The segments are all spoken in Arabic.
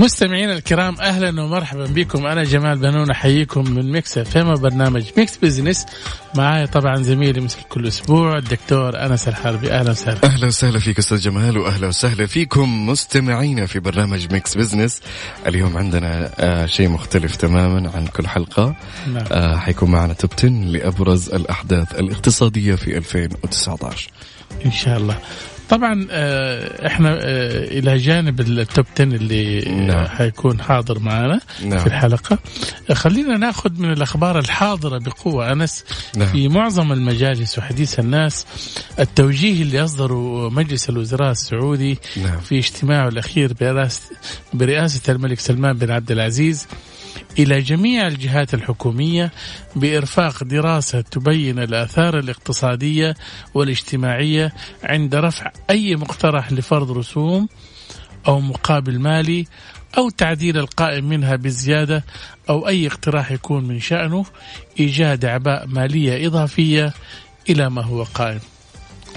مستمعينا الكرام أهلا ومرحبا بكم. أنا جمال بنون أحييكم من Mix FM برنامج Mix Business. معايا طبعا زميلي مثل كل أسبوع الدكتور أنس الحربي. أهلا وسهلا. أهلا وسهلا فيك أستاذ جمال واهلا وسهلا فيكم مستمعينا في برنامج Mix Business. اليوم عندنا آه شيء مختلف تماما عن كل حلقة. نعم. آه حيكون معنا Top 10 لأبرز الأحداث الاقتصادية في 2019 إن شاء الله. طبعا آه، إحنا آه، إلى جانب ال Top 10 اللي نعم. حيكون حاضر معنا نعم. في الحلقة آه، خلينا ناخذ من الأخبار الحاضرة بقوة أنس نعم. في معظم المجالس وحديث الناس التوجيه اللي أصدره مجلس الوزراء السعودي نعم. في اجتماعه الأخير برئاسه برئاسة الملك سلمان بن عبد العزيز إلى جميع الجهات الحكومية بإرفاق دراسة تبين الآثار الاقتصادية والاجتماعية عند رفع أي مقترح لفرض رسوم أو مقابل مالي أو تعديل القائم منها بزيادة أو أي اقتراح يكون من شأنه إيجاد أعباء مالية إضافية إلى ما هو قائم.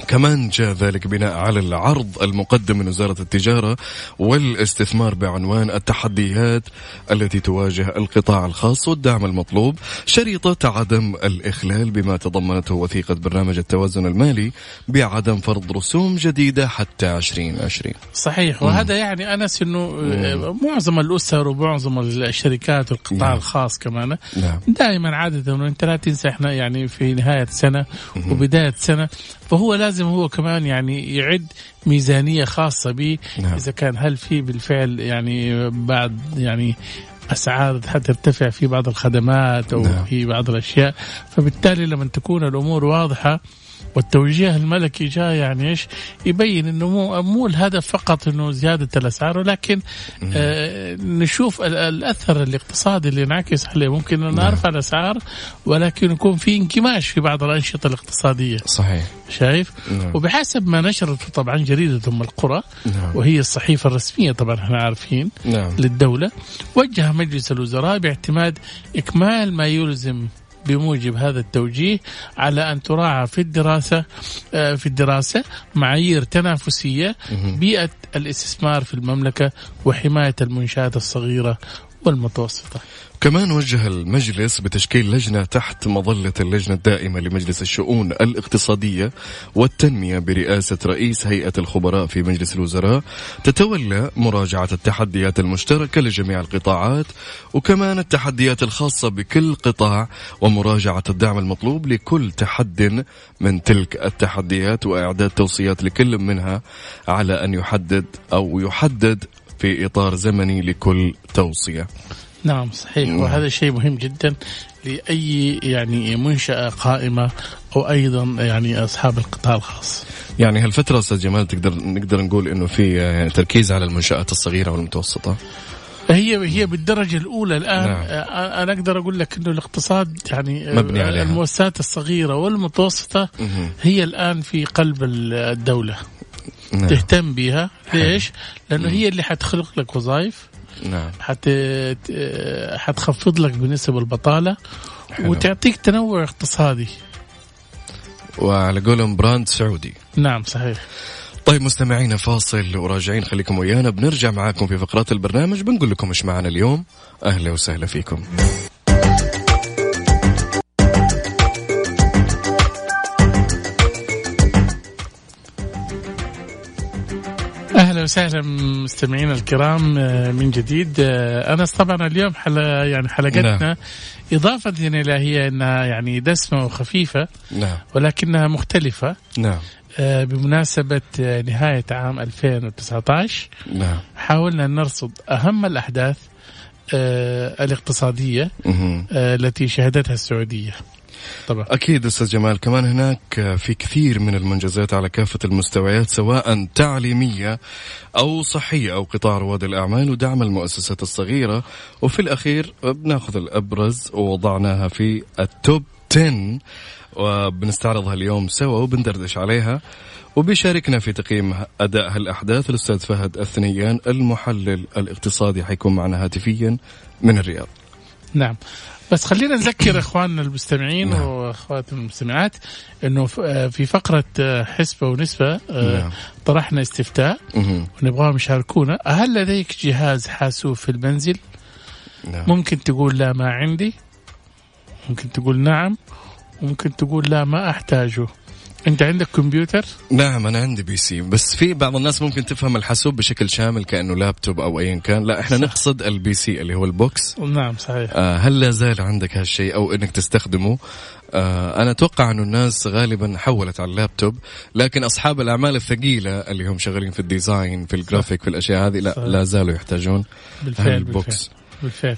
كمان جاء ذلك بناء على العرض المقدم من وزارة التجارة والاستثمار بعنوان التحديات التي تواجه القطاع الخاص والدعم المطلوب شريطة عدم الإخلال بما تضمنته وثيقة برنامج التوازن المالي بعدم فرض رسوم جديدة حتى 2020 صحيح وهذا يعني أنس إنه آه، معظم الأسر ومعظم الشركات والقطاع نعم. الخاص كمان نعم. دائما عاده انه انت لا تنسى إحنا يعني في نهاية سنة وبداية سنة فهو لازم هو كمان يعني يعد ميزانية خاصة به نعم. إذا كان هل في بالفعل يعني بعد يعني أسعار حترتفع في بعض الخدمات أو نعم. في بعض الأشياء فبالتالي لما تكون الأمور واضحة والتوجيه الملكي جاء يعني إيش؟ يبين إنه مو مو الهدف فقط إنه زيادة الأسعار ولكن آه نشوف ال- الأثر الاقتصادي اللي ينعكس عليه. ممكن ان نعم. نرفع الأسعار ولكن يكون في انكماش في بعض الأنشطة الاقتصادية. صحيح. شايف؟ نعم. وبحسب ما نشرته طبعا جريدة أم القرى نعم. وهي الصحيفة الرسمية طبعا إحنا عارفين نعم. للدولة وجه مجلس الوزراء باعتماد إكمال ما يلزم بموجب هذا التوجيه على أن تراعى في الدراسة آه، في الدراسة معايير تنافسية بيئة الاستثمار في المملكة وحماية المنشآت الصغيرة والمتوسطة. كمان وجه المجلس بتشكيل لجنة تحت مظلة اللجنة الدائمة لمجلس الشؤون الاقتصادية والتنمية برئاسة رئيس هيئة الخبراء في مجلس الوزراء. تتولى مراجعة التحديات المشتركة لجميع القطاعات وكمان التحديات الخاصة بكل قطاع ومراجعة الدعم المطلوب لكل تحد من تلك التحديات وإعداد توصيات لكل منها على أن يحدد أو يحدد في إطار زمني لكل توصية نعم صحيح نعم. وهذا شيء مهم جدا لأي يعني منشأة قائمة أو أيضا يعني أصحاب القطاع الخاص يعني هالفترة أستاذ جمال تقدر نقدر نقول إنه في يعني تركيز على المنشآت الصغيرة والمتوسطة هي هي بالدرجة الأولى الآن نعم. أنا أقدر أقول لك إنه الاقتصاد يعني مبني عليها. المؤسسات الصغيرة والمتوسطة مهم. هي الآن في قلب ال- الدولة نعم. تهتم بها ليش؟ لأنه هي اللي حتخلق لك وظائف نعم. حت حتخفض لك بنسب البطالة حلو. وتعطيك تنوع اقتصادي. وعلى قولهم براند سعودي. نعم صحيح. طيب مستمعينا فاصل وراجعين. خليكم ويانا. بنرجع معاكم في فقرات البرنامج. بنقول لكم إيش معنا اليوم. أهلا وسهلا فيكم. أهلا وسهلا مستمعينا الكرام آه، من جديد. آه، أنس طبعا اليوم حل يعني حلقتنا نعم. إضافة إلى هي إنها يعني دسمة وخفيفة نعم. ولكنها مختلفة. نعم. آه، بمناسبة آه، نهاية عام 2019 نعم. حاولنا أن نرصد أهم الأحداث الاقتصادية مهم. آه، التي شهدتها السعودية. طبعا. أكيد أستاذ جمال كمان هناك في كثير من المنجزات على كافة المستويات سواء تعليمية أو صحية أو قطاع رواد الأعمال ودعم المؤسسات الصغيرة. وفي الأخير بناخذ الأبرز ووضعناها في التوب 10 وبنستعرضها اليوم سوا وبندردش عليها. وبيشاركنا في تقييم أداء هالأحداث الأستاذ فهد الثنيان المحلل الاقتصادي حيكون معنا هاتفيا من الرياض. نعم بس خلينا نذكر إخواننا المستمعين نعم. واخواتنا المستمعات إنه في فقرة حسبة ونسبة نعم. طرحنا استفتاء ونبغاهم يشاركونا هل لديك جهاز حاسوب في المنزل؟ نعم. ممكن تقول لا ما عندي ممكن تقول نعم ممكن تقول لا ما أحتاجه انت عندك كمبيوتر؟ نعم أنا عندي PC بس في بعض الناس ممكن تفهم الحاسوب بشكل شامل كأنه لابتوب أو ايا كان لا إحنا صح. نقصد ال PC اللي هو ال box نعم صحيح آه هل لا زال عندك هالشيء أو إنك تستخدمه آه أنا أتوقع انه الناس غالبا حولت على اللابتوب لكن أصحاب الأعمال الثقيلة اللي هم شغالين في ال design في الجرافيك في الأشياء هذه لا. لا زالوا يحتاجون بالفعل ال box بالفعل, بالفعل.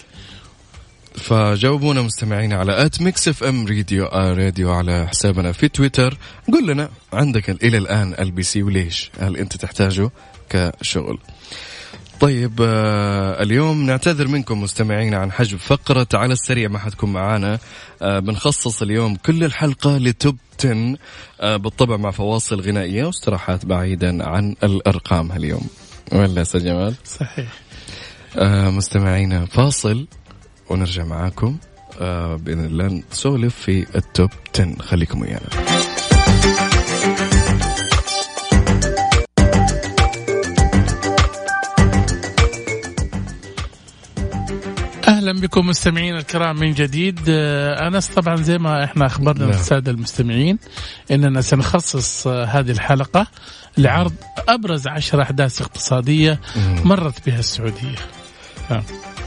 فجاوبونا مستمعينا على at Mix FM Radio آه راديو على حسابنا في تويتر. قل لنا عندك إلى الآن ال PC وليش هل أنت تحتاجه كشغل. طيب آه اليوم نعتذر منكم مستمعينا عن حجب فقرة على السريع ما حتكون معانا. آه بنخصص اليوم كل الحلقة لتوب 10 آه بالطبع مع فواصل غنائية واستراحات بعيدا عن الأرقام اليوم. ولا يا جمال؟ صحيح. آه مستمعينا فاصل. ونرجع معاكم آه بإذن الله نسولف في التوب 10 خليكم ويانا. أهلا بكم مستمعينا الكرام من جديد. آه، أنس طبعا زي ما إحنا أخبرنا نعم. السادة المستمعين إننا سنخصص آه، هذه الحلقة لعرض أبرز عشر أحداث اقتصادية مرت بها السعودية.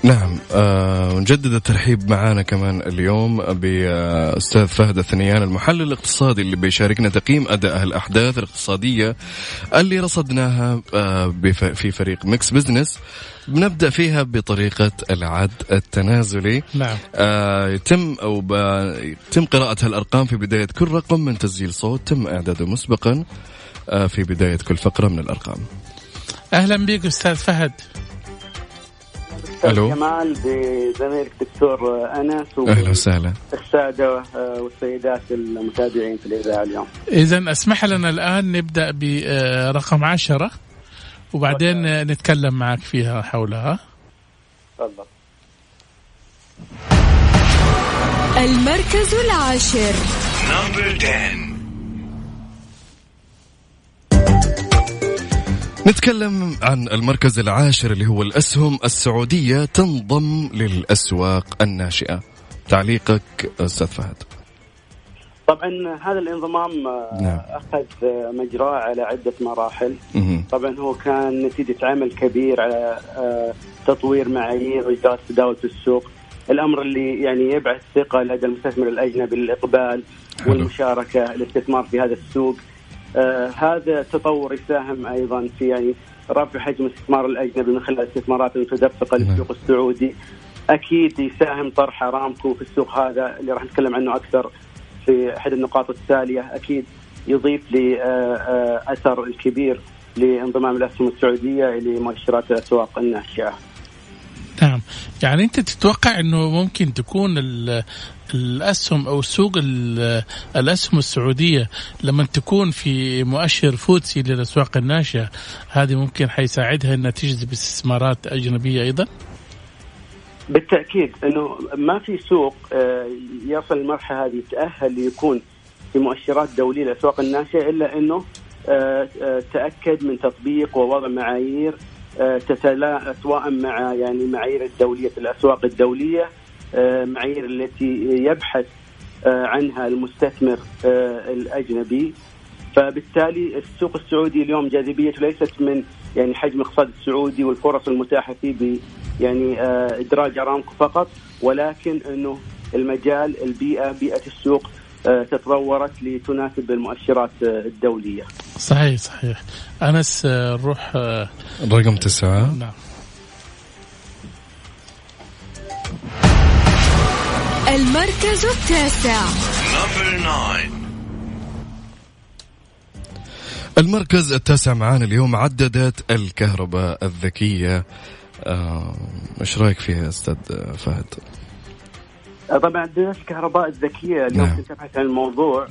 نعم. آه الترحيب معنا كمان اليوم بأستاذ فهد الثنيان المحلل الاقتصادي اللي بيشاركنا تقييم أداء الأحداث الاقتصادية اللي رصدناها آه في فريق Mix Business. بنبدا فيها بطريقة العد التنازلي. نعم. آه يتم أو يتم قراءة هالارقام في بداية كل رقم من تسجيل صوت تم إعداده مسبقا آه في بداية كل فقرة من الأرقام. أهلا بك أستاذ فهد. ألو جمال بزميلك دكتور أنس أهلا وسهلا السادة والسيدات المتابعين في الإذاعة اليوم. اذا اسمح لنا الآن نبدأ برقم عشرة وبعدين نتكلم معك فيها حولها. تفضل. المركز العاشر. Number 10. نتكلم عن المركز العاشر اللي هو الأسهم السعودية تنضم للأسواق الناشئة. تعليقك أستاذ فهد. طبعا هذا الانضمام آه، نعم. أخذ مجراه على عدة مراحل. مه. طبعا هو كان نتيجة عمل كبير على آه، تطوير معايير واجراءات التداول في السوق. الأمر اللي يعني يبعث ثقة لدى المستثمر الأجنبي للإقبال والمشاركة الاستثمار في هذا السوق. آه هذا التطور يساهم أيضا في يعني رفع حجم الاستثمار الأجنبي من خلال الاستثمارات المتدفقه للسوق السعودي. أكيد يساهم طرح أرامكو في السوق هذا اللي راح نتكلم عنه أكثر في أحد النقاط التالية. أكيد يضيف لاثر الكبير لانضمام الأسهم السعودية لمؤشرات الاسواق الناشئة. نعم يعني أنت تتوقع إنه ممكن تكون الأسهم أو سوق الأسهم السعودية لما تكون في مؤشر فوتسي للأسواق الناشئة هذه ممكن حيساعدها إنها تجذب استثمارات أجنبية أيضا؟ بالتأكيد إنه ما في سوق آه، يصل المرحله هذه يتاهل ليكون في مؤشرات دولية للأسواق الناشئة إلا إنه آه، آه، تأكد من تطبيق ووضع معايير تتلا سواء مع يعني معايير الدوليه الأسواق الدولية معايير التي يبحث عنها المستثمر الأجنبي. فبالتالي السوق السعودي اليوم جاذبيته ليست من يعني حجم الاقتصاد السعودي والفرص المتاحة فيه ب يعني إدراج أرامكو فقط ولكن إنه المجال البيئة بيئة السوق تطورت لتناسب المؤشرات الدولية. صحيح صحيح. أنس نروح رقم تسعة. نعم. المركز التاسع. المركز التاسع معانا اليوم عددت الكهرباء الذكية إيش آه رأيك فيها أستاذ فهد؟ طبعا عدادات الكهرباء الذكية اليوم نعم. كنت ابحث عن الموضوع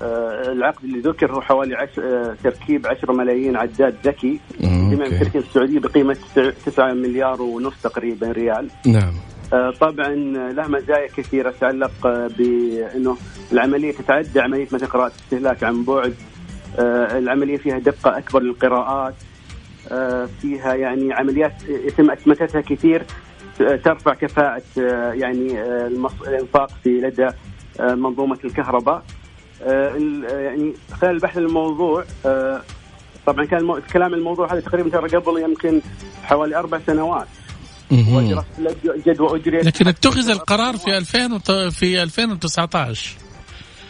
آه العقد اللي ذكر هو حوالي عش... آه تركيب 10 ملايين عداد ذكي. جميع الشركة السعودية بقيمة 9 مليار ونص تقريبا ريال. نعم. آه طبعا له مزايا كثيرة تتعلق بأنه العملية تتعدى عملية مثل قراءه استهلاك عن بعد. آه العملية فيها دقة أكبر للقراءات. آه فيها يعني عمليات يتم أتمتتها كثير. ترفع كفاءة آه، يعني آه، الإنفاق في لدى آه، منظومة الكهرباء. يعني خلال البحث الموضوع طبعا كان الكلام الموضوع هذا تقريبا ترى قبل يمكن حوالي أربع سنوات. جدوى أجريت. لكن اتخذ القرار في 2000 في 2019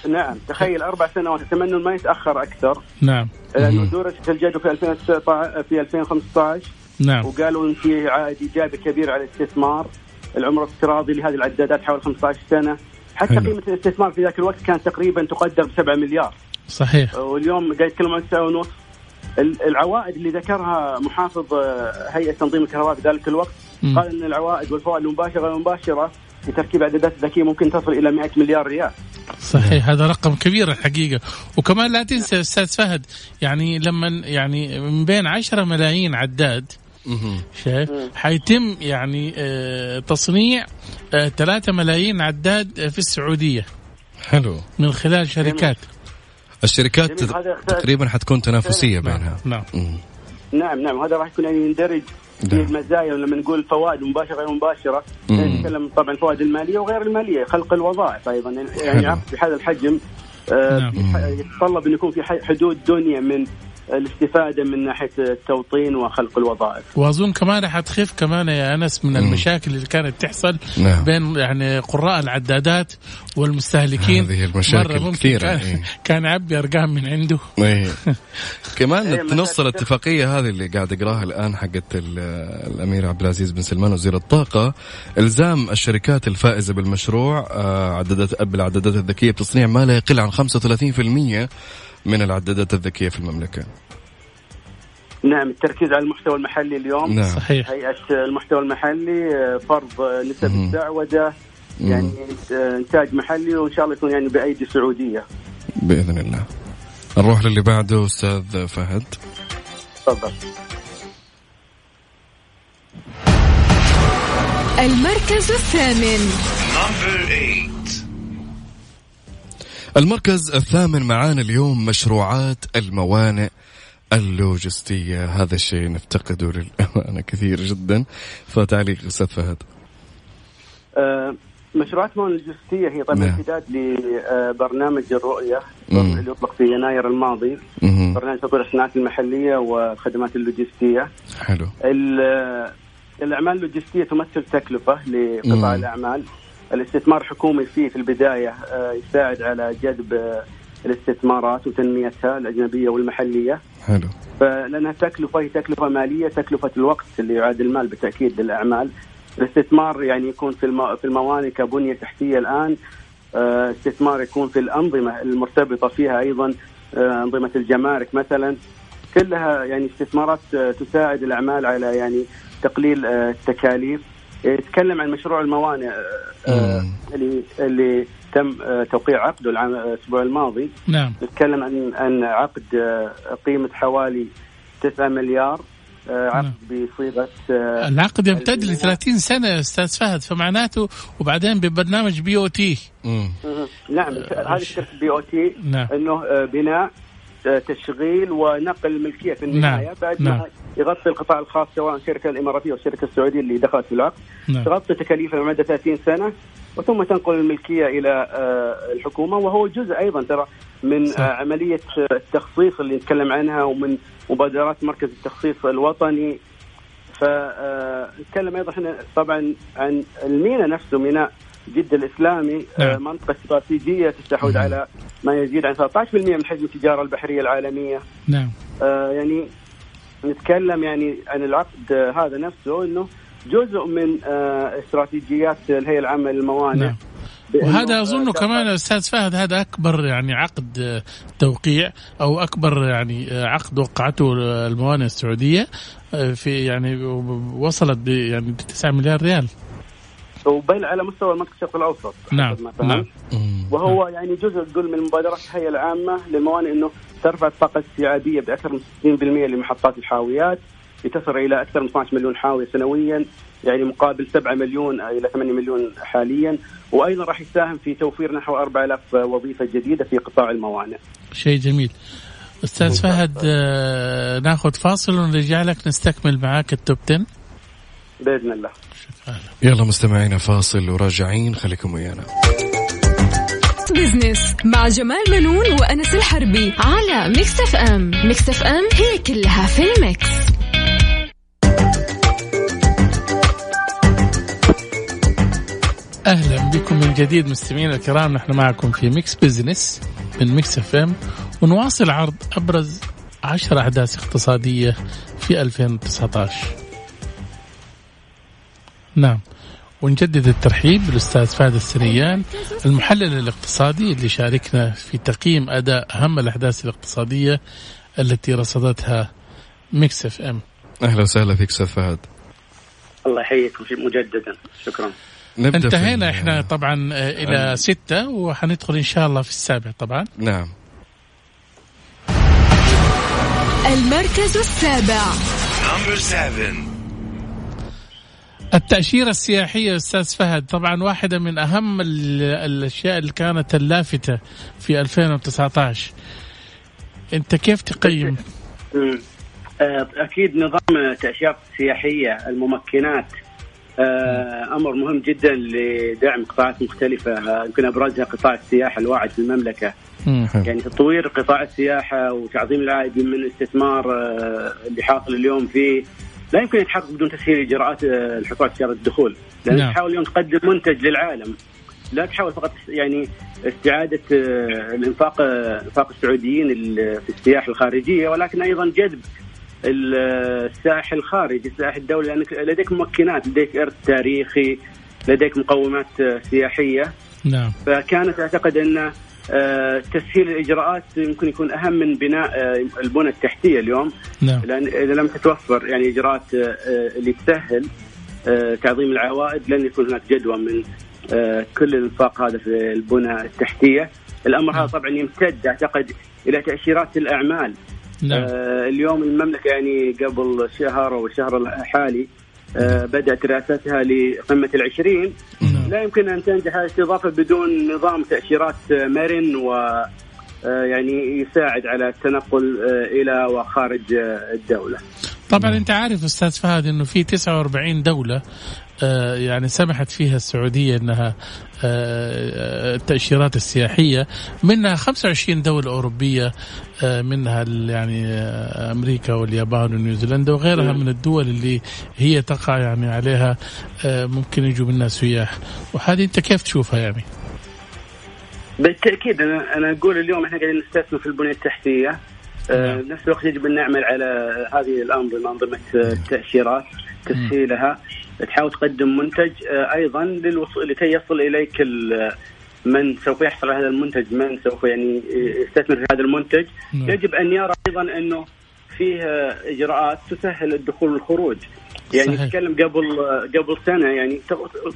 نعم تخيل أربع سنوات أتمنى ما يتأخر أكثر. نعم. لأنه درجه الجدوى في 2019 في 2015 نعم. وقالوا إن في عائد إيجابي كبير على الاستثمار العمر الافتراضي لهذه العدادات حوالي 15 سنة. حتى حلو. قيمة الاستثمار في ذاك الوقت كانت تقريبا تقدر ب 7 مليار. صحيح. واليوم قاعد يتكلم عن 9 ونص. العوائد اللي ذكرها محافظ آه، هيئة تنظيم الكهرباء في ذلك الوقت م. قال إن العوائد والفوائد المباشرة والمباشره لتركيب إعدادات ذكيه ممكن تصل إلى 100 مليار ريال. صحيح. هذا رقم كبير الحقيقة. وكمان لا تنسى أستاذ فهد يعني لما يعني من بين 10 ملايين عداد شايف؟ حيتم يعني آه، تصنيع 3 آه، ملايين عداد في السعودية. حلو. من خلال شركات. الشركات تقريبا حتكون تنافسية نعم. بينها. نعم. نعم نعم. هذا راح يكون يعني يندرج في نعم. المزايا لما نقول فوائد مباشرة غير مباشرة. نتكلم طبعا الفوائد المالية وغير المالية خلق الوظائف أيضا. يعني بهذا الحجم آه، نعم. يتطلب انه يكون في حدود دنيا من الاستفادة من ناحية التوطين وخلق الوظائف. وأظن كمان راح تخف كمان يا أنس من المشاكل اللي كانت تحصل نعم. بين يعني قراء العدادات والمستهلكين هذه المشاكل كثيرة كان, إيه. كان يعبي ارقام من عنده إيه. كمان إيه، تنص الاتفاقية هذه اللي قاعد أقراها الآن حقت الأمير عبد العزيز بن سلمان وزير الطاقة إلزام الشركات الفائزة بالمشروع آه، عدادات بالعدادات الذكية بتصنيع ما لا يقل عن 35% من العدادات الذكية في المملكة. نعم التركيز على المحتوى المحلي اليوم. نعم. صحيح. هيئة المحتوى المحلي آه، فرض نسب الدعودة يعني آه، إنتاج محلي وإن شاء الله يكون يعني بأيدي سعودية. بإذن الله. نروح للي بعده أستاذ فهد. تفضل. المركز الثامن. المركز الثامن معانا اليوم مشروعات الموانئ اللوجستية. هذا الشيء نفتقده للأمانة كثير جدا. فتعليق أستاذ فهد. أه مشروعات الموانئ اللوجستية هي طبعا نعم. امتداد لبرنامج الرؤية اللي يطلق في يناير الماضي. مم. برنامج تطوير الصناعات المحلية والخدمات اللوجستية. حلو. الأعمال اللوجستية تمثل تكلفة لقطاع الأعمال. الاستثمار الحكومي فيه في البداية آه، يساعد على جذب آه، الاستثمارات وتنميتها الأجنبية والمحلية. حلو. فلأنها تكلفة هي تكلفة مالية تكلفة الوقت اللي يعاد المال بالتأكيد للأعمال. الاستثمار يعني يكون في في الموانئ كبنية تحتية الآن آه، استثمار يكون في الأنظمة المرتبطة فيها أيضا أنظمة الجمارك مثلا كلها يعني استثمارات تساعد الأعمال على يعني تقليل التكاليف يتكلم عن مشروع الموانئ آه، اللي اللي تم آه، توقيع عقده العام الأسبوع الماضي. نعم. نتكلم عن عن عقد آه، قيمة حوالي 9 مليار عقد نعم. بصيغة العقد يمتد ل 30 سنة أستاذ فهد فمعناته وبعدين ببرنامج بي أو تي نعم هذه BOT إنه بناء تشغيل ونقل الملكيه في النهاية نعم. بعد نعم. ما يغطي القطاع الخاص سواء الشركة الإماراتية أو الشركة السعودية اللي دخلت في العقد نعم. تغطي تكاليفها لمده 30 سنة وثم تنقل الملكية إلى آه، الحكومة وهو جزء أيضا ترى من صح. آه، عملية التخصيص اللي نتكلم عنها ومن مبادرات مركز التخصيص الوطني فنتكلم أيضا إحنا طبعا عن الميناء نفسه ميناء جدة الإسلامي آه، نعم. منطقة استراتيجية تستحوذ نعم. على ما يزيد عن 13% من حجم التجارة البحرية العالمية نعم آه يعني نتكلم يعني عن العقد هذا نفسه إنه جزء من آه استراتيجيات الهيئة العامة للموانئ نعم. وهذا أظن كمان أستاذ فهد هذا أكبر يعني عقد توقيع أو أكبر يعني عقد وقعته الموانئ السعودية آه، في يعني وصلت يعني 9 مليار ريال وبين على مستوى المنطقة الشرق الأوسط نعم نعم وهو يعني جزء تقول من مبادرات الهيئة العامة للموانئ إنه ترفع الطاقة الاستيعابيه بأكثر من 60% لمحطات الحاويات لتصل إلى أكثر من 12 مليون حاوية سنويا يعني مقابل 7 مليون إلى 8 مليون حاليا وأيضا راح يساهم في توفير نحو 4000 وظيفة جديدة في قطاع الموانئ. شيء جميل. أستاذ فهد آه ناخذ فاصل ونرجع لك نستكمل معاك ال top 10 بإذن الله. شكرا. يلا مستمعينا فاصل وراجعين خليكم ويانا. بزنس مع جمال منون وأنس الحربي على Mix FM، Mix FM هي كلها في ال mix. أهلا بكم من جديد مستمعينا الكرام نحن معكم في Mix Business من Mix FM ونواصل عرض أبرز عشر أحداث اقتصادية في 2019 نعم. ونجدد الترحيب بالأستاذ فهد الثنيان المحلل الاقتصادي اللي شاركنا في تقييم أداء أهم الأحداث الاقتصادية التي رصدتها Mix FM. أهلا وسهلا فيك أستاذ فهد. الله يحييكم مجددا. شكرا. نبدأ انتهينا إحنا طبعا آه، إلى ستة وحندخل إن شاء الله في السابع طبعا. نعم. المركز السابع. التأشيرة السياحية أستاذ فهد طبعا واحدة من أهم الأشياء اللي كانت اللافتة في 2019 أنت كيف تقيم؟ آه، أكيد نظام التأشيرة السياحية الممكنات آه، أمر مهم جدا لدعم قطاعات مختلفة يمكن أبرزها قطاع السياحة الواعد في المملكة. يعني تطوير قطاع السياحة وتعظيم العائد من الاستثمار آه، اللي حاصل اليوم فيه. لا يمكن يتحقق بدون تسهيل إجراءات آه، على تجاره الدخول. لأن نعم. تحاول اليوم تقدم منتج للعالم. لا تحاول فقط يعني استعادة الإنفاق إنفاق السعوديين في السياحه الخارجية ولكن أيضا جذب الساحل الخارجي الساحل الدولي لأنك لديك ممكنات لديك إرث تاريخي لديك مقومات سياحية. نعم. فكانت أعتقد أن آه، تسهيل الإجراءات يمكن يكون أهم من بناء آه، البنى التحتية اليوم نعم. لأن إذا لم تتوفر يعني إجراءات آه، اللي تسهل تعظيم العوائد لن يكون هناك جدوى من كل الأنفاق هذا في البنى التحتية الأمر نعم. هذا طبعا يمتد أعتقد إلى تأشيرات الأعمال نعم. آه اليوم المملكة يعني قبل شهر أو الشهر الحالي آه بدأت رئاستها لقمة العشرين نعم. لا يمكن أن تنجح الاستضافه بدون نظام تأشيرات مرن و آه، يعني يساعد على التنقل آه، إلى وخارج آه، الدولة. طبعا أنت عارف أستاذ فهد إنه في 49 دولة آه، يعني سمحت فيها السعودية إنها آه، التأشيرات السياحية. منها 25 دولة أوروبية آه، منها يعني أمريكا واليابان ونيوزيلندا وغيرها من الدول اللي هي تقع يعني عليها ممكن يجوا منها سياح. وهذه أنت كيف تشوفها يعني؟ بالتأكيد أنا أنا أقول اليوم إحنا قاعدين نستثمر في البنية التحتية. نعم. نفس الوقت يجب أن نعمل على هذه الأنظمة أنظمة التاشيرات تسهيلها تحاول تقدم منتج آه، أيضا للوصول لكي يصل إليك من سوف يحصل على هذا المنتج من سوف يعني يستثمر في هذا المنتج نعم. يجب أن يرى أيضا أنه فيه إجراءات تسهل الدخول والخروج يعني صحيح. نتكلم قبل قبل سنة يعني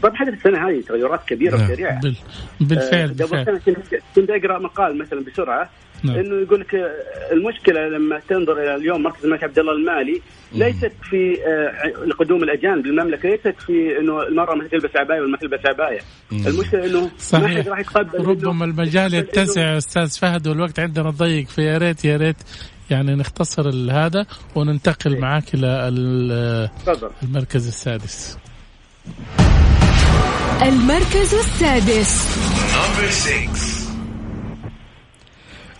طبعا حدث السنة هذه تغيرات كبيرة نعم. وسريعة بالفعل آه قبل سنة كنت أقرأ مقال مثلا بسرعة نعم. انه يقول لك المشكلة لما تنظر إلى اليوم مركز الملك عبد الله المالي ليست في آه قدوم الأجانب للمملكة ليست في إنه المراه ما تلبس عباية ولا ما تلبس عباية. المشكلة إنه صحيح. ما حد راح يتقبل ربما المجال يتسع أستاذ فهد والوقت عندنا ضيق فيا ريت يا ريت يعني نختصر هذا وننتقل معك إلى المركز السادس. المركز السادس.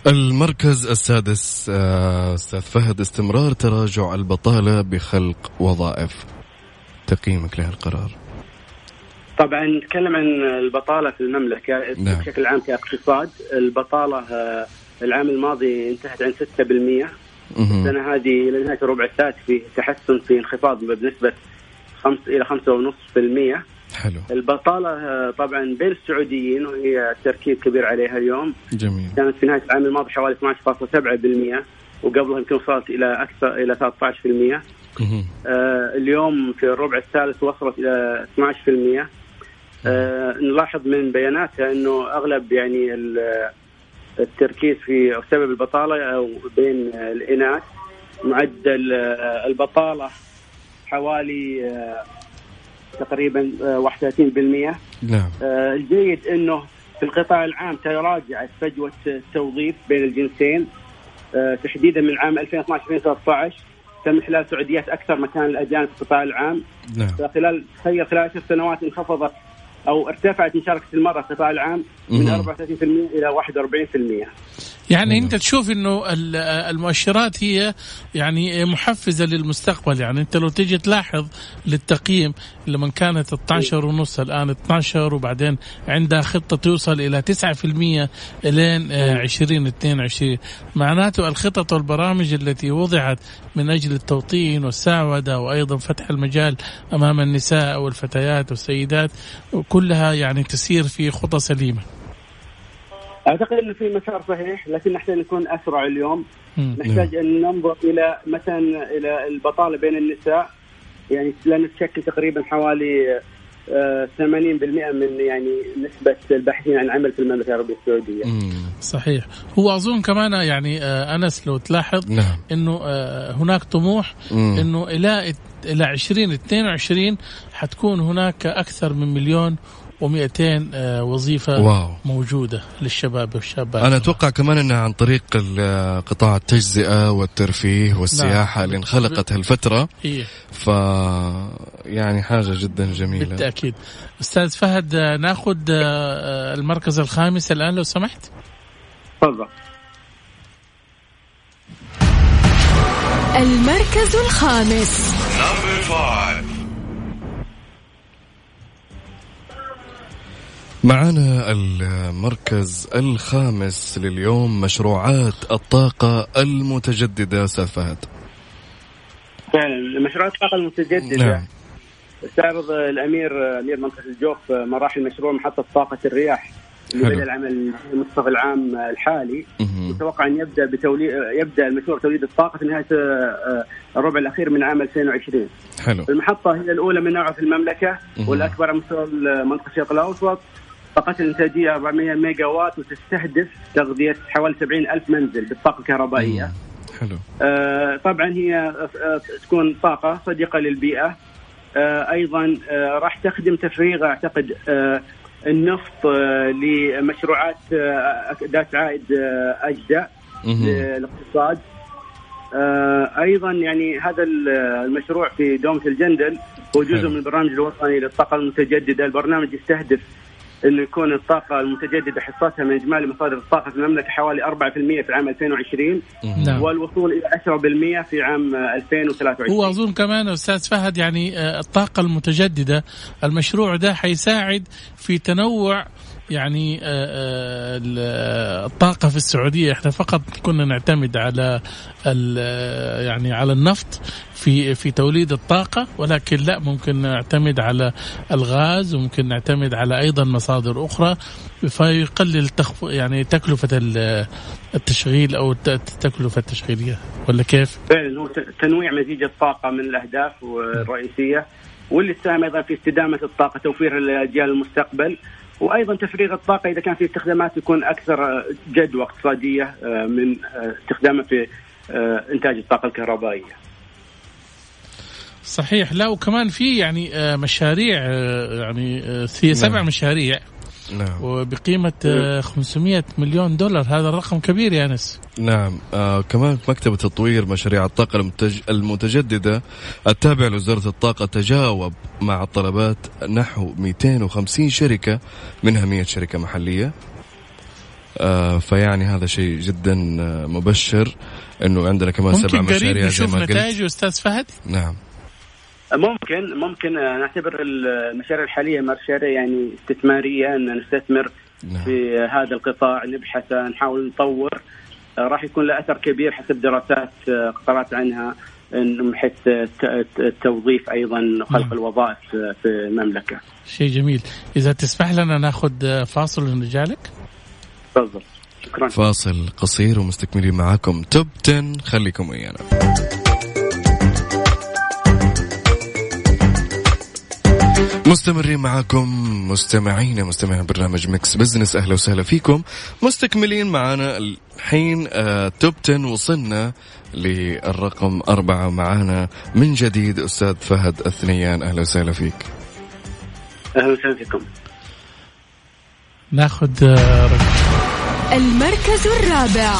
المركز السادس آه، أستاذ فهد استمرار تراجع البطالة بخلق وظائف. تقييمك لهالقرار. طبعا نتكلم عن البطالة في المملكة. نعم. بشكل عام كاقتصاد البطالة آه، العام الماضي انتهت عن 6% السنة هذه إلى نهاية الربع الثالث في تحسن في انخفاض بنسبة 5 إلى 5.5% حلو. البطالة آه، طبعا بين السعوديين وهي تركيز كبير عليها اليوم. جميل. كانت في نهاية العام الماضي حوالي 12.7% وقبلها يمكن وصلت إلى أكثر إلى 13% آه اليوم في الربع الثالث وصلت إلى 12% آه نلاحظ من بياناتها إنه أغلب يعني التركيز في سبب البطالة أو بين الإناث معدل آه، البطالة حوالي آه، تقريبا 31% نعم. الجيد إنه في القطاع العام تراجعت فجوة التوظيف بين الجنسين تحديدا من عام 2012 2013 تم إحلال سعوديات أكثر مكان الأجانب في القطاع العام. نعم. فخلال تخيل خلال عشر سنوات انخفضت أو ارتفعت مشاركة المرأة في القطاع العام من 34% إلى 41% يعني انت تشوف انه المؤشرات هي يعني محفزة للمستقبل. يعني انت لو تيجي تلاحظ للتقييم لما كانت 12 ونص الآن 12 وبعدين عندها خطة توصل إلى 9% الين 2022 معناته الخطط والبرامج التي وضعت من أجل التوطين والسعوده وأيضا فتح المجال أمام النساء والفتيات والسيدات كلها يعني تسير في خطى سليمة. أعتقد إنه في مسار صحيح لكن نحتاج نكون أسرع اليوم. نحتاج أن ننظر إلى مثلا إلى البطالة بين النساء. يعني لأنه تشكل تقريبا حوالي 80% آه، من يعني نسبة الباحثين عن عمل في المملكة العربية السعودية. صحيح، هو أظن كمان يعني آه، أنس لو تلاحظ نعم. إنه آه، هناك طموح إنه إلى إلى 2022 حتكون هناك أكثر من مليون و200 آه، وظيفة واو. موجودة للشباب والشابات. أنا أتوقع كمان أنها عن طريق قطاع التجزئة والترفيه والسياحة نعم. اللي انخلقت هالفترة. إيه. ف يعني حاجة جدا جميلة. بالتأكيد. أستاذ فهد آه، نأخذ آه، المركز الخامس الآن لو سمحت. تفضل. المركز الخامس. معنا المركز الخامس لليوم مشروعات الطاقة المتجددة فهد. فعلا مشروعات الطاقة المتجددة. نعم. استعرض الأمير أمير منطقة الجوف مراحل مشروع محطة طاقة الرياح اللي بدأ العمل منتصف العام الحالي. متوقع أن يبدأ بتوليد يبدأ المشروع توليد الطاقة في نهاية آه، الربع الأخير من عام 2020 حلو. المحطة هي الأولى من نوعها في المملكة والأكبر على مستوى منطقه الشرق الأوسط. طاقتها الانتاجيه 400 ميجا وات وتستهدف تغذية حوالي 70 ألف منزل بالطاقة الكهربائية. حلو. آه طبعا هي آه تكون طاقة صديقة للبيئة. آه أيضا آه راح تخدم تفريغ أعتقد آه النفط آه لمشروعات آه ذات عائد آه اجدى للاقتصاد. آه أيضا يعني هذا المشروع في دومه الجندل هو جزء من البرنامج الوطني للطاقة المتجددة، البرنامج يستهدف إنه يكون الطاقة المتجددة حصتها من إجمالي مصادر الطاقة في المملكة حوالي 4% في العام 2020 نعم. والوصول إلى 10% في عام 2023 هو أظن كمان أستاذ فهد يعني آه، الطاقة المتجددة المشروع ده حيساعد في تنوع يعني آه، آه، الطاقة في السعودية. إحنا فقط كنا نعتمد على يعني على النفط في في توليد الطاقة. ولكن لا ممكن نعتمد على الغاز وممكن نعتمد على أيضا مصادر أخرى. فيقلل يعني تكلفة التشغيل أو التكلفة التشغيلية. ولا كيف؟ فعلا تنويع مزيج الطاقة من الأهداف الرئيسية واللي تساهم أيضا في استدامة الطاقة توفير لأجيال المستقبل. وأيضا تفريغ الطاقة إذا كان في استخدامات يكون أكثر جدوى اقتصادية آه، من آه، استخدامها في آه، إنتاج الطاقة الكهربائية. صحيح لا وكمان في يعني مشاريع يعني في سبع نعم. مشاريع نعم. وبقيمة 500 آه، مليون دولار. هذا الرقم كبير يا أنس. نعم. آه كمان مكتب تطوير مشاريع الطاقة المتج... المتجددة التابع لوزارة الطاقة تجاوب مع الطلبات نحو 250 شركة منها 100 شركة محلية. آه فيعني هذا شيء جدا آه، مبشر إنه عندنا كمان سبع مشاريع زي ما قلت. نتائج أستاذ فهد؟ نعم. ممكن ممكن نعتبر المشاريع الحالية مشاريع يعني استثمارية أن نستثمر نعم. في هذا القطاع نبحث نحاول نطور راح يكون له أثر كبير حسب دراسات قرأت عنها من حيث التوظيف أيضا وخلق نعم. الوظائف في المملكة. شيء جميل، إذا تسمح لنا نأخذ فاصل ونرجع لك. تفضل شكرا. فاصل قصير ومستكملين معاكم توب 10 خليكم ويانا. مستمرين معاكم مستمعين مستمعين برنامج Mix Business. أهلا وسهلا فيكم. مستكملين معنا الحين آه top 10 وصلنا للرقم أربعة معنا من جديد أستاذ فهد الثنيان. أهلا وسهلا فيك. أهلا وسهلا فيكم. ناخذ آه، المركز الرابع.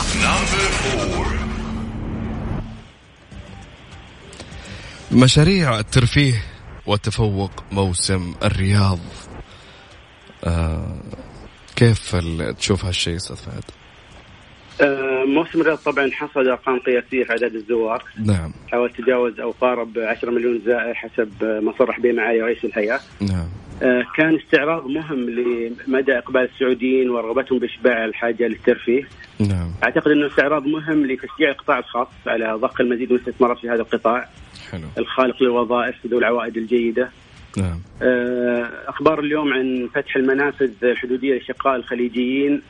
مشاريع الترفيه وتفوق موسم الرياض آه كيف تشوف هالشيء أستاذ فهد؟ آه موسم الرياض طبعا حصد أرقام قياسية في أعداد الزوار. نعم. حاول تجاوز أو قارب 10 مليون زائر حسب ما صرح به معالي رئيس الهيئة. نعم. آه كان استعراض مهم لمدى إقبال السعوديين ورغبتهم بإشباع الحاجة للترفيه. نعم. أعتقد أنه استعراض مهم لتشجيع القطاع الخاص على ضخ المزيد من الاستثمارات في هذا القطاع. حلو. الخالق للوظائف ذو العوائد الجيدة. نعم. آه، أخبار اليوم عن فتح المنافذ الحدودية للشقاء الخليجيين.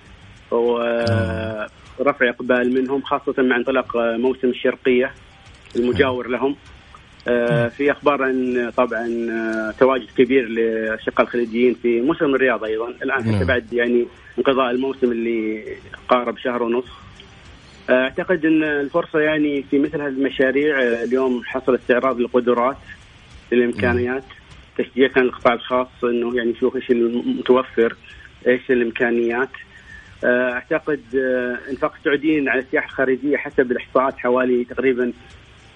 ورفع إقبال منهم خاصة مع انطلاق موسم الشرقية المجاور لهم. آه، في أخبار عن طبعا آه، تواجد كبير للشقاء الخليجيين في موسم الرياض أيضا. الآن حتى بعد يعني انقضاء الموسم اللي قارب شهر ونصف أعتقد إن الفرصة يعني في مثل هذه المشاريع اليوم حصل استعراض للقدرات للإمكانيات. تشجيع كان القطاع الخاص إنه يعني يشوف إيش المتوفر إيش الإمكانيات. أعتقد إنفاق السعوديين على السياحة الخارجية حسب الاحصاءات حوالي تقريبا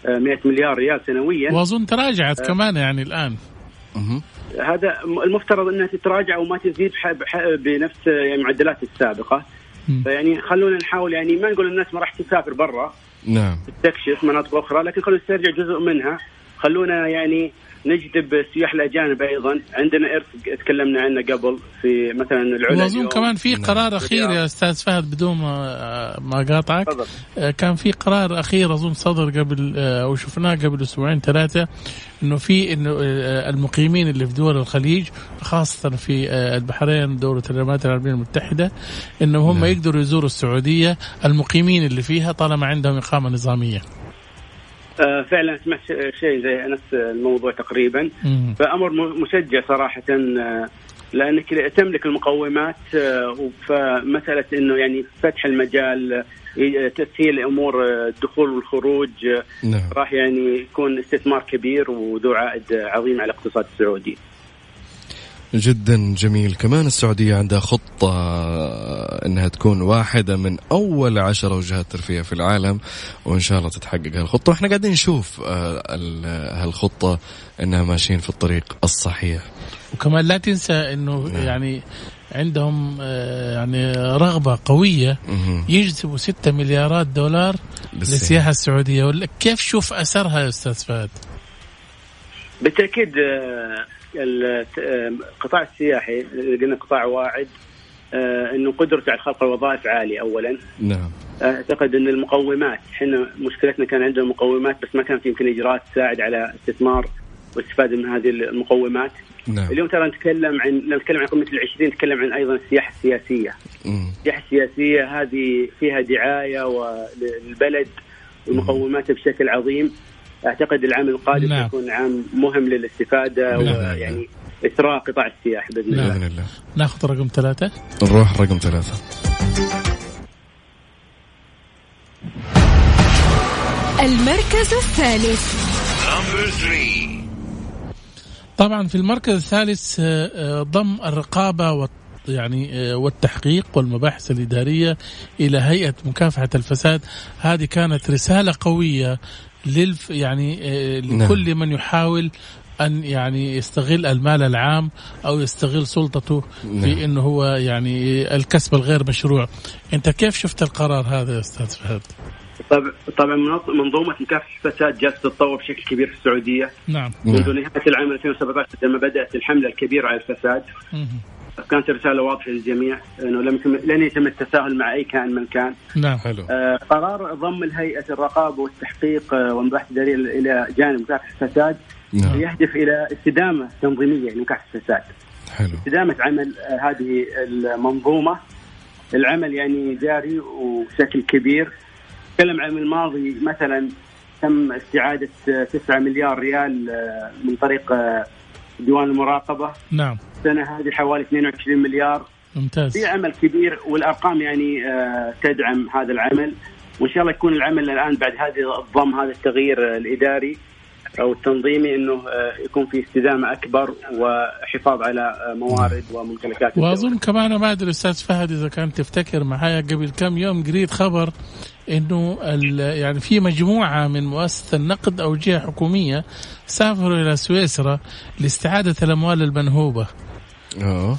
100 مليار ريال سنويا. وأظن تراجعت أه كمان يعني الآن. هذا المفترض إنها تتراجع وما تزيد بنفس يعني المعدلات السابقة. فيعني خلونا نحاول يعني ما نقول الناس ما راح تسافر برا. نعم. تستكشف مناطق أخرى لكن خلونا نسترجع جزء منها. خلونا يعني نجذب السياح الأجانب أيضا. عندنا إرث تكلمنا عنه قبل في مثلا العلا وأظن كمان في نعم. قرار أخير يا أستاذ فهد بدون ما ما قاطعك آه، كان في قرار أخير أظن صدر قبل آه، أو شفناه قبل أسبوعين ثلاثة إنه في إنه آه، المقيمين اللي في دول الخليج خاصة في البحرين دولة الامارات العربية المتحدة إنهم هم نعم. يقدروا يزوروا السعودية المقيمين اللي فيها طالما عندهم إقامة نظامية. فعلا سمعت شيء زي نفس الموضوع تقريبا فأمر مشجع صراحة آه لأنك تملك المقومات آه فمسألة إنه يعني فتح المجال آه، تسهيل أمور آه، الدخول والخروج نعم. راح يعني يكون استثمار كبير وذو عائد عظيم على الاقتصاد السعودي. جدا جميل. كمان السعودية عندها خطة إنها تكون واحدة من أول عشر وجهات ترفيه في العالم وإن شاء الله تتحقق هالخطة. وإحنا قاعدين نشوف آه، هالخطة إنها ماشيين في الطريق الصحيح. وكمان لا تنسى إنه نعم. يعني عندهم آه، يعني رغبة قوية يجذبوا 6 مليارات دولار للسياحة السعودية. كيف شوف أثرها يا أستاذ فهد؟ بالتأكيد آه، القطاع السياحي قلنا قطاع واعد آه، إنه قدرته على خلق الوظائف عالية اولا. نعم. أعتقد إن المقومات إحنا مشكلتنا كان عندنا مقومات بس ما كان في يمكن إجراءات تساعد على استثمار واستفادة من هذه المقومات. نعم. اليوم ترى نتكلم عن لما نتكلم عن قمة العشرين نتكلم عن أيضا السياحة السياسية. مم. السياحة السياسية هذه فيها دعاية للبلد ومقوماته بشكل عظيم. أعتقد العام القادم نعم. يكون عام مهم للاستفادة نعم. ويعني اثراء قطاع السياحه بإذن الله. بإذن الله. ناخذ رقم ثلاثة. نروح رقم ثلاثة. المركز الثالث. طبعا في المركز الثالث آه، آه، ضم الرقابة يعني آه، والتحقيق والمباحث الإدارية إلى هيئة مكافحة الفساد. هذه كانت رسالة قوية للف يعني آه، لكل نعم. من يحاول أن يعني يستغل المال العام أو يستغل سلطته نعم. في إنه هو يعني الكسب الغير مشروع. أنت كيف شفت القرار هذا يا أستاذ فهد؟ طبعا طبعا منظومة مكافحه الفساد جالسه تتطور بشكل كبير في السعودية. نعم. منذ نهاية العام 2017 لما بدأت الحملة الكبيرة على الفساد. كانت رساله واضحة للجميع إنه لم يتم لن يتم التساهل مع أي كائن من كان. نعم حلو. آه قرار ضم الهيئة الرقابة والتحقيق آه والمباحث الاداريه إلى جانب مكافحة الفساد نعم. يهدف إلى استدامة تنظيمية لمكافحه الفساد. حلو. استدامة عمل آه هذه المنظومة العمل يعني جاري وبشكل كبير. تكلم عن الماضي مثلا تم استعادة 9 مليار ريال آه، من طريق آه، ديوان المراقبة نعم السنة هذه حوالي 22 مليار. ممتاز. في عمل كبير والأرقام يعني آه، تدعم هذا العمل. وإن شاء الله يكون العمل الآن بعد هذه الضم هذا التغيير الإداري أو التنظيمي إنه آه، يكون في استدامة أكبر وحفاظ على آه، موارد وممتلكات وأظن كمان ما أدري أستاذ فهد إذا كان تفتكر معايا قبل كم يوم قريت خبر إنه يعني في مجموعة من مؤسسة النقد أو جهة حكومية سافروا إلى سويسرا لاستعادة الأموال المنهوبة. آه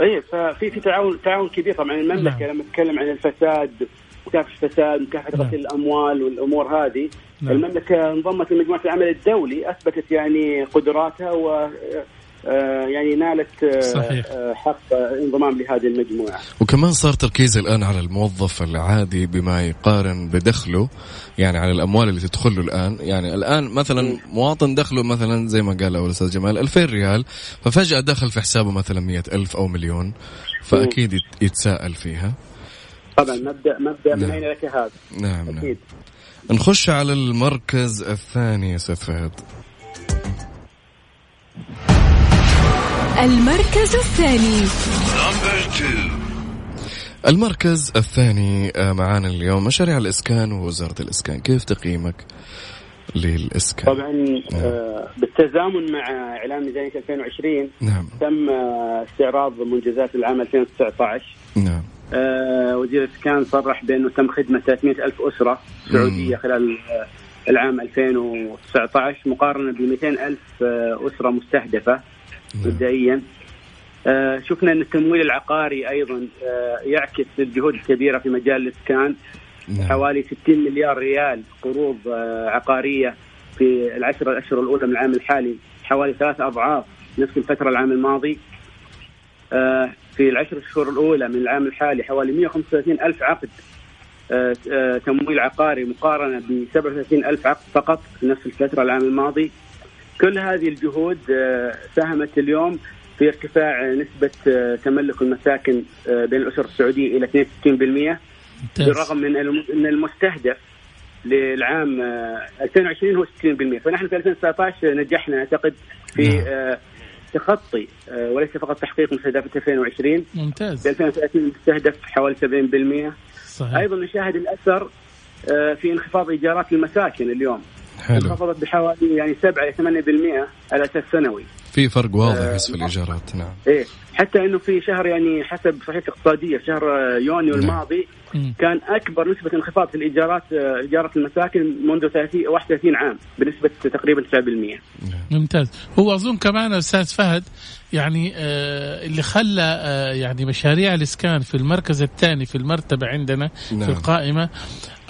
اي ففي في تعاون تعاون كبير طبعا المملكة نعم. لما تتكلم عن الفساد مكافحة الفساد مكافحة نعم. غسيل الأموال والأمور هذه نعم. المملكة انضمت لمجموعة العمل الدولي أثبتت يعني قدراتها و يعني نالت آه، صحيح. آه، حق انضمام لهذه المجموعة. وكمان صار تركيز الآن على الموظف العادي بما يقارن بدخله يعني على الأموال اللي تدخل له الآن، يعني الآن مثلا مواطن دخله مثلا زي ما قال أول أستاذ جمال 2000 ريال ففجأة دخل في حسابه مثلا 100000 أو مليون فأكيد يتساءل فيها. طبعا مبدأ مبدأ نعم. من أين لك هذا؟ نعم أكيد. نعم. نخش على المركز الثاني يا أستاذ فهد. المركز الثاني المركز الثاني آه، معانا اليوم مشاريع الإسكان ووزارة الإسكان كيف تقييمك للإسكان طبعا نعم. آه بالتزامن مع إعلان ميزانية 2020 نعم. تم آه استعراض منجزات العام 2019 نعم آه وزير الإسكان صرح بأنه تم خدمة 300 ألف أسرة سعودية. خلال العام 2019 مقارنة ب 200 ألف أسرة مستهدفة. مبدئيا. آه شفنا أن التمويل العقاري أيضا آه يعكس الجهود الكبيرة في مجال الاسكان نعم. حوالي 60 مليار ريال قروض آه عقارية في العشر الأشهر الأولى من العام الحالي. حوالي ثلاث أضعاف نفس الفترة العام الماضي. آه في العشر الشهور الأولى من العام الحالي حوالي 135 ألف عقد. آه آه تمويل عقاري مقارنة ب 37 ألف عقد فقط في نفس الفترة العام الماضي. كل هذه الجهود آه، ساهمت اليوم في ارتفاع نسبة آه، تملك المساكن آه، بين الأسر السعودية إلى 62% بالرغم من أن المستهدف للعام 2020 هو 60% فنحن في 2019 نجحنا أعتقد في نعم. تخطي وليس فقط تحقيق مستهدفات 2020 ممتاز. في 2030 مستهدف حوالي 70% صحيح. أيضا نشاهد الأثر في انخفاض إيجارات المساكن اليوم. حلو. انخفضت بحوالي يعني 7 إلى 8% على أساس سنوي. في فرق واضح آه في الايجارات نعم. إيه. حتى إنه في شهر يعني حسب صحيفة اقتصادية في شهر يونيو نعم. الماضي كان أكبر نسبة انخفاض في الإيجارات آه، إيجارات المساكن منذ 30 31 عام بنسبة تقريبا 9% نعم. ممتاز. هو أظن كمان أستاذ فهد يعني آه اللي خلى آه يعني مشاريع الإسكان في المركز الثاني في المرتبة عندنا نعم. في القائمة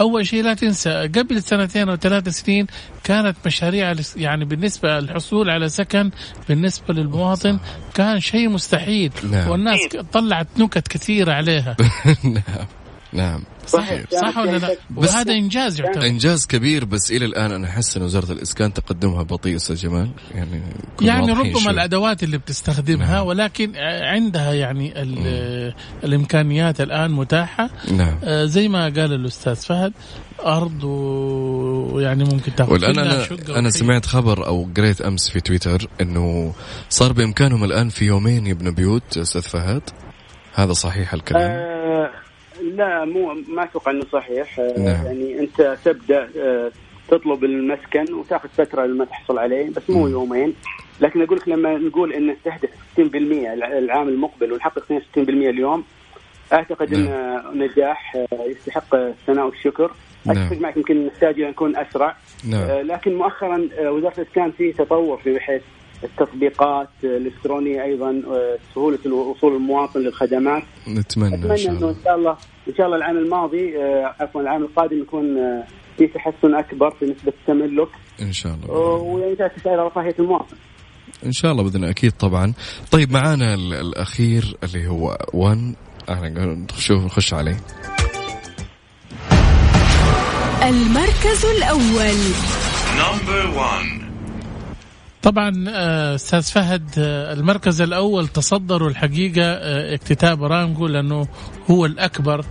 أول شيء لا تنسى قبل سنتين أو ثلاث سنين كانت مشاريع يعني بالنسبة للحصول على سكن بالنسبة للمواطن كان شيء مستحيل نعم. والناس طلعت نكت كثيرة عليها نعم نعم. صحيح. صح ولا لا؟ بس هذا إنجاز يعتبر. إنجاز كبير بس إلى الآن أنا أحس إن وزارة الإسكان تقدمها بطيء أستاذ جمال. يعني يعني ربما شو. الأدوات اللي بتستخدمها نعم. ولكن عندها يعني الإمكانيات الآن متاحة. نعم. آه زي ما قال الأستاذ فهد أرض ويعني ممكن تأخذ. والآن أنا أنا سمعت خبر أو قريت أمس في تويتر إنه صار بإمكانهم الآن في يومين يبنوا بيوت أستاذ فهد. هذا صحيح الكلام؟ آه لا مو ما أتوقع إنه صحيح آه، نعم. يعني أنت تبدأ آه، تطلب المسكن وتأخذ فترة لما تحصل عليه بس مو م. يومين لكن أقول لك لما نقول ان نستهدف 60% العام المقبل ونحقق 62% اليوم أعتقد نعم. انه نجاح آه، يستحق الثناء والشكر نعم. أتفق معك يمكن نحتاج نكون أسرع نعم. لكن مؤخرا وزارة الإسكان في تطور في حيث التطبيقات الإلكترونية أيضا سهولة وصول المواطن للخدمات. نتمنى أتمنى إن إنه إن شاء الله إن شاء الله العام الماضي آه، عفوا العام القادم يكون آه، في تحسن أكبر في نسبة التملك. إن شاء الله. ويعني تعكس على رفاهيه المواطن. إن شاء الله بإذن أكيد طبعا. طيب معانا الأخير اللي هو 1 إحنا نشوف نخش عليه؟ المركز الأول. نمبر 1 طبعا آه، أستاذ فهد آه، المركز الأول تصدروا الحقيقة آه، اكتتاب رامكو لأنه هو الأكبر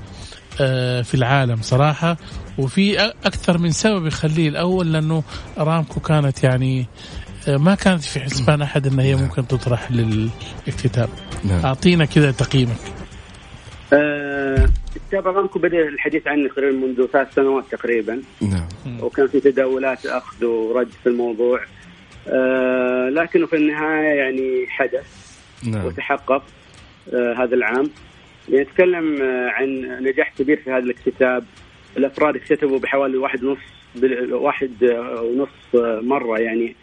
في العالم صراحة. وفي أكثر من سبب يخليه الأول لأنه ارامكو كانت يعني ما كانت في حسبان أحد ان هي نعم. ممكن تطرح للاكتتاب. نعم. أعطينا كذا تقييمك. كتاب ارامكو بدأ الحديث عنه تقريبا منذ ثلاث سنوات تقريبا. نعم. وكان في تداولات أخذ ورد في الموضوع. أه لكنه في النهاية يعني حدث نعم. وتحقق أه هذا العام. نتكلم آه، عن نجاح كبير في هذا الاكتتاب الأفراد اكتتبوا بحوالي واحد ونص واحد آه، ونص آه، مرة يعني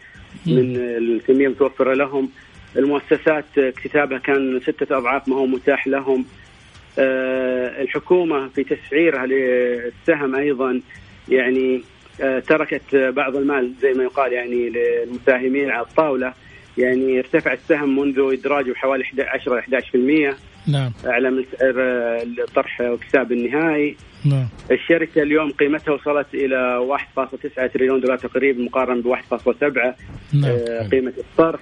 من الكمية المتوفرة لهم. المؤسسات اكتتابها كان ستة أضعاف ما هو متاح لهم. الحكومة في تسعيرها للسهم أيضا يعني تركت بعض المال زي ما يقال يعني للمساهمين على الطاولة. يعني ارتفع السهم منذ إدراجه حوالي 10 11% نعم. اعلى من سعر الطرح واكتساب النهائي. نعم. الشركة اليوم قيمتها وصلت إلى 1.9 تريليون دولار تقريبا مقارنة ب 1.7 نعم. آه، قيمة الصرف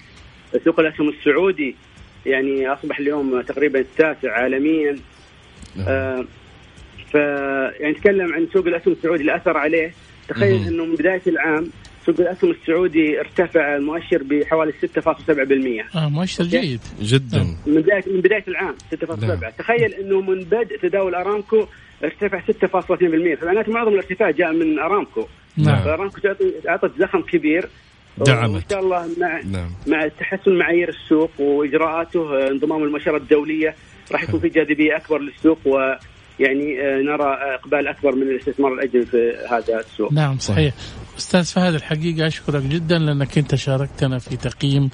سوق الأسهم السعودي يعني أصبح اليوم تقريبا التاسع عالميا. نعم. آه ف يعني نتكلم عن سوق الأسهم السعودي الأثر عليه تخيل إنه من بداية العام سوق الاسهم السعودي ارتفع المؤشر بحوالي 6.7% آه مؤشر جيد. جدا. من بدايه من بداية العام 6.7 نعم. تخيل إنه من بدء تداول أرامكو ارتفع 6.2% فمعناته معظم الارتفاع جاء من أرامكو. نعم. فأرامكو أعطت زخم كبير. دعمت. وإن شاء الله مع نعم. مع تحسن معايير السوق وإجراءاته انضمام المؤشرات الدولية راح يكون في جاذبية أكبر للسوق و يعني آه، نرى إقبال أكبر من الاستثمار الاجنبي في هذا السوق. نعم صحيح. أستاذ فهد الحقيقة أشكرك جدا لأنك أنت شاركتنا في تقييم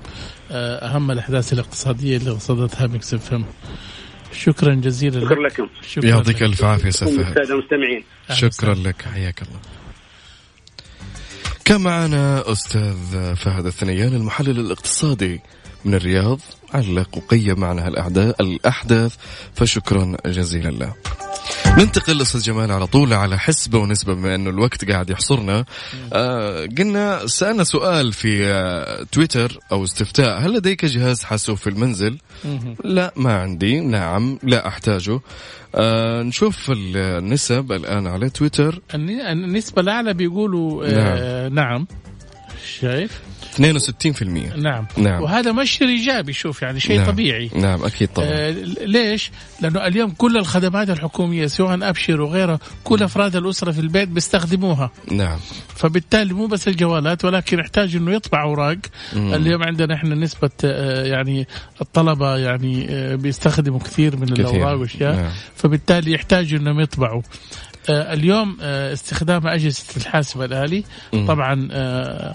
آه، أهم الأحداث الاقتصادية اللي رصدتها Mix F. شكرا جزيلا شكرا لكم شكرا يعطيك ألف عافية أستاذ فهد. المستمعين. شكرا لك حياك الله. كان معنا أستاذ فهد الثنيان المحلل الاقتصادي من الرياض علق وقيم معنا الأحداث فشكرا جزيلا له ننتقل أستاذ جمال على طول على حسبة ونسبة بما أنه الوقت قاعد يحصرنا. آه قلنا سألنا سؤال في آه تويتر أو استفتاء. هل لديك جهاز حاسوب في المنزل؟ لا ما عندي. نعم لا أحتاجه. آه نشوف النسب الآن على تويتر. النسبة الأعلى بيقولوا آه نعم, نعم. شايف؟ 62% نعم. نعم. وهذا مؤشر ايجابي شوف يعني شيء نعم. طبيعي. نعم أكيد طبعا. آه ليش؟ لأنه اليوم كل الخدمات الحكومية سواء أبشر وغيرها كل أفراد الأسرة في البيت بيستخدموها. نعم. فبالتالي مو بس الجوالات ولكن يحتاج إنه يطبع أوراق. اليوم عندنا إحنا نسبة آه يعني الطلبة يعني آه بيستخدموا كثير من كثير. الأوراق وأشياء. نعم. فبالتالي يحتاجوا إنهم يطبعوا. اليوم آه استخدام أجهزة الحاسب الآلي. طبعا آه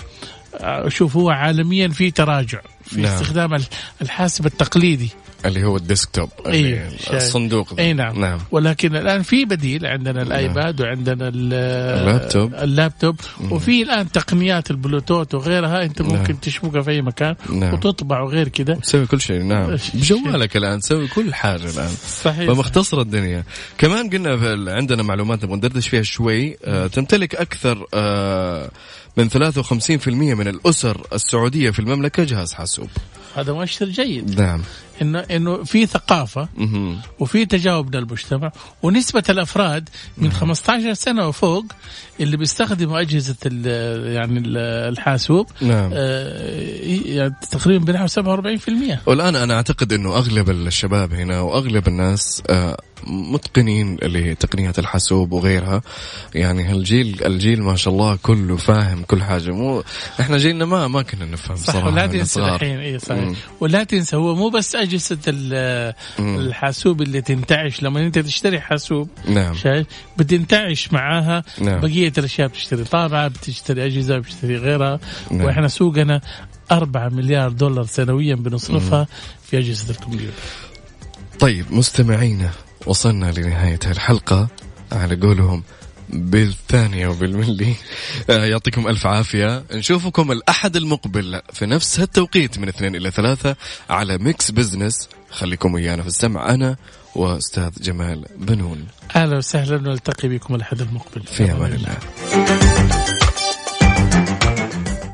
شوف هو عالميا في تراجع. في نعم. استخدام الحاسب التقليدي اللي هو ال desktop أيه الصندوق إي نعم. نعم ولكن الآن في بديل عندنا نعم. ال iPad نعم. وعندنا ال laptop ال laptop نعم. وفي الآن تقنيات البلوتوث وغيرها أنت ممكن نعم. تشبكها في أي مكان نعم. وتطبع وغير كذا تسوي كل شيء نعم بجوالك الآن تسوي كل حاجة الآن صحيح فمختصره الدنيا كمان قلنا عندنا معلومات نبغى ندردش فيها شوي آه تمتلك أكثر آه من 53% من الأسر السعودية في المملكة جهاز حاسوب. هذا مؤشر جيد. نعم. انه إنه في ثقافة وفي تجاوب للمجتمع ونسبة الأفراد من 15 نعم. سنة وفوق اللي بيستخدموا أجهزة يعني الحاسوب نعم. آه يعني تقريبا بنحو 47% والآن أنا أعتقد إنه أغلب الشباب هنا وأغلب الناس آه متقنين لتقنيات الحاسوب وغيرها. يعني هالجيل الجيل ما شاء الله كله فاهم كل حاجة. مو إحنا جيلنا ما ما كنا نفهم صح صراحة ولا تنسى الحين إي صحيح. ولا تنسى هو مو بس أجهزة الحاسوب اللي تنتعش. لما أنت تشتري حاسوب نعم. شايف؟ بتنتعش معاها نعم. بقية الأشياء. بتشتري طابعة بتشتري أجهزة بتشتري غيرها. نعم. وإحنا سوقنا 4 مليار دولار سنويا بنصرفها مم. في أجهزة الكمبيوتر. طيب مستمعينا وصلنا لنهاية الحلقة. على قولهم بالثانية وبالملي. آه، يعطيكم ألف عافية. نشوفكم الأحد المقبل في نفس هالتوقيت من اثنين إلى ثلاثة على Mix Business خليكم ويانا في السمع أنا وأستاذ جمال بنون. أهلا وسهلا نلتقي بكم الأحد المقبل. في أمان الله.